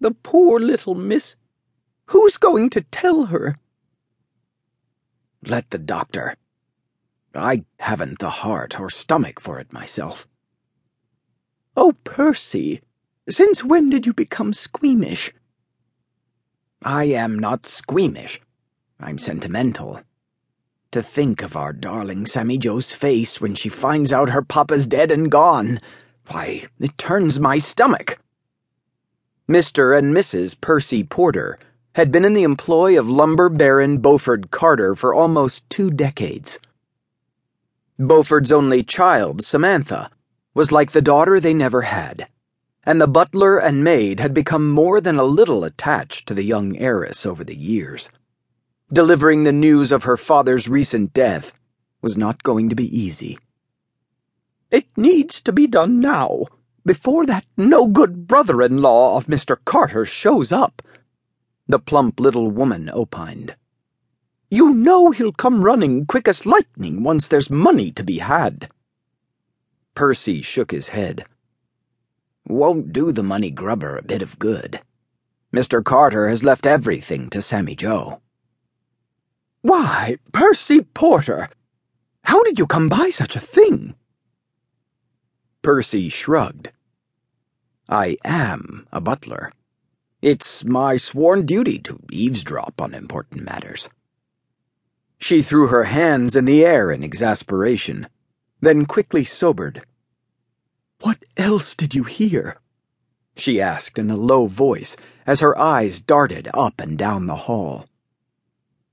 The poor little miss. Who's going to tell her? Let the doctor. I haven't the heart or stomach for it myself. Oh, Percy, since when did you become squeamish? I am not squeamish. I'm sentimental. To think of our darling Sammy Joe's face when she finds out her papa's dead and gone. Why, it turns my stomach. Mr. and Mrs. Percy Porter had been in the employ of lumber baron Beaufort Carter for almost two decades. Beaufort's only child, Samantha, was like the daughter they never had, and the butler and maid had become more than a little attached to the young heiress over the years. Delivering the news of her father's recent death was not going to be easy. It needs to be done now, before that no good brother in law of Mr. Carter shows up, the plump little woman opined. You know he'll come running quick as lightning once there's money to be had. Percy shook his head. Won't do the money grubber a bit of good. Mr. Carter has left everything to Sammy Joe. Why, Percy Porter, how did you come by such a thing? Percy shrugged. I am a butler. It's my sworn duty to eavesdrop on important matters. She threw her hands in the air in exasperation, then quickly sobered. What else did you hear? she asked in a low voice as her eyes darted up and down the hall.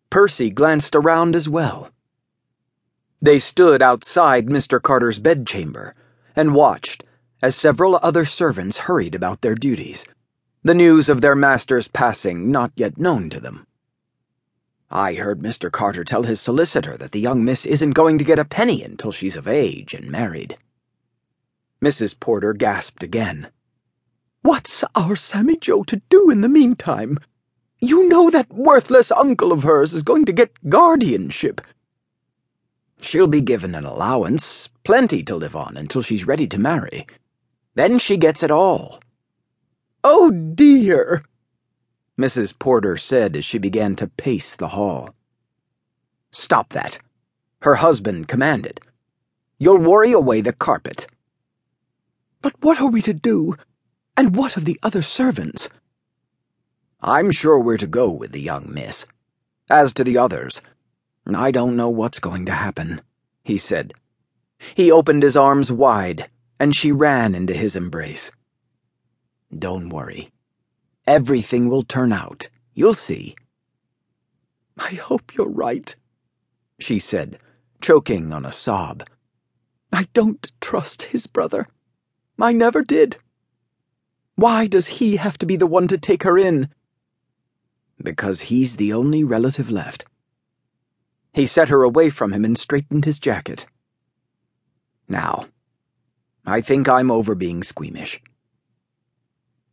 Percy glanced around as well. They stood outside Mr. Carter's bedchamber and watched as several other servants hurried about their duties, the news of their master's passing not yet known to them. I heard Mr. Carter tell his solicitor that the young miss isn't going to get a penny until she's of age and married. Mrs. Porter gasped again. What's our Sammy Joe to do in the meantime? You know that worthless uncle of hers is going to get guardianship. She'll be given an allowance, plenty to live on until she's ready to marry. Then she gets it all. Oh, dear, Mrs. Porter said as she began to pace the hall. Stop that, her husband commanded. You'll worry away the carpet. But what are we to do? And what of the other servants? I'm sure we're to go with the young miss. As to the others, I don't know what's going to happen, he said. He opened his arms wide, and she ran into his embrace. Don't worry. Everything will turn out. You'll see. I hope you're right, she said, choking on a sob. I don't trust his brother. I never did. Why does he have to be the one to take her in? Because he's the only relative left. He set her away from him and straightened his jacket. Now, I think I'm over being squeamish.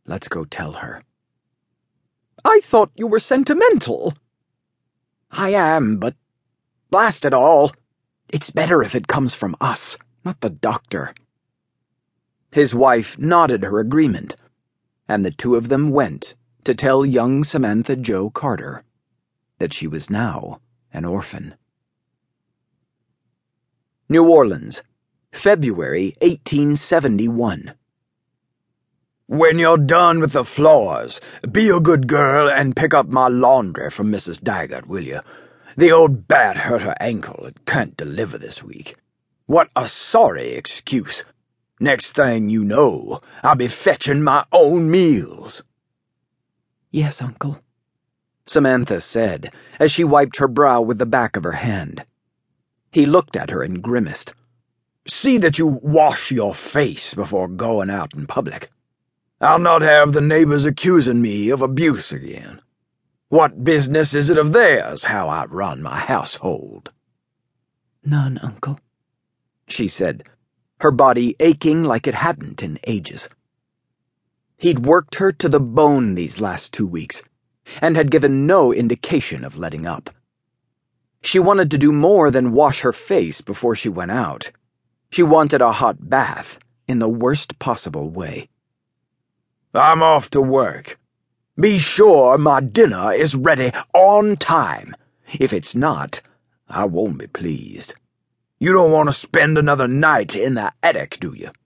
Let's go tell her. I thought you were sentimental. I am, but blast it all. It's better if it comes from us, not the doctor. His wife nodded her agreement, and the two of them went to tell young Samantha Joe Carter that she was now an orphan. New Orleans, February 1871. When you're done with the floors, be a good girl and pick up my laundry from Mrs. Daggett, will you? The old bat hurt her ankle and can't deliver this week. What a sorry excuse. Next thing you know, I'll be fetching my own meals. Yes, Uncle, Samantha said as she wiped her brow with the back of her hand. He looked at her and grimaced. See that you wash your face before going out in public. I'll not have the neighbors accusing me of abuse again. What business is it of theirs how I run my household? None, Uncle, she said, her body aching like it hadn't in ages. He'd worked her to the bone these last two weeks, and had given no indication of letting up. She wanted to do more than wash her face before she went out. She wanted a hot bath in the worst possible way. I'm off to work. Be sure my dinner is ready on time. If it's not, I won't be pleased. You don't want to spend another night in the attic, do you?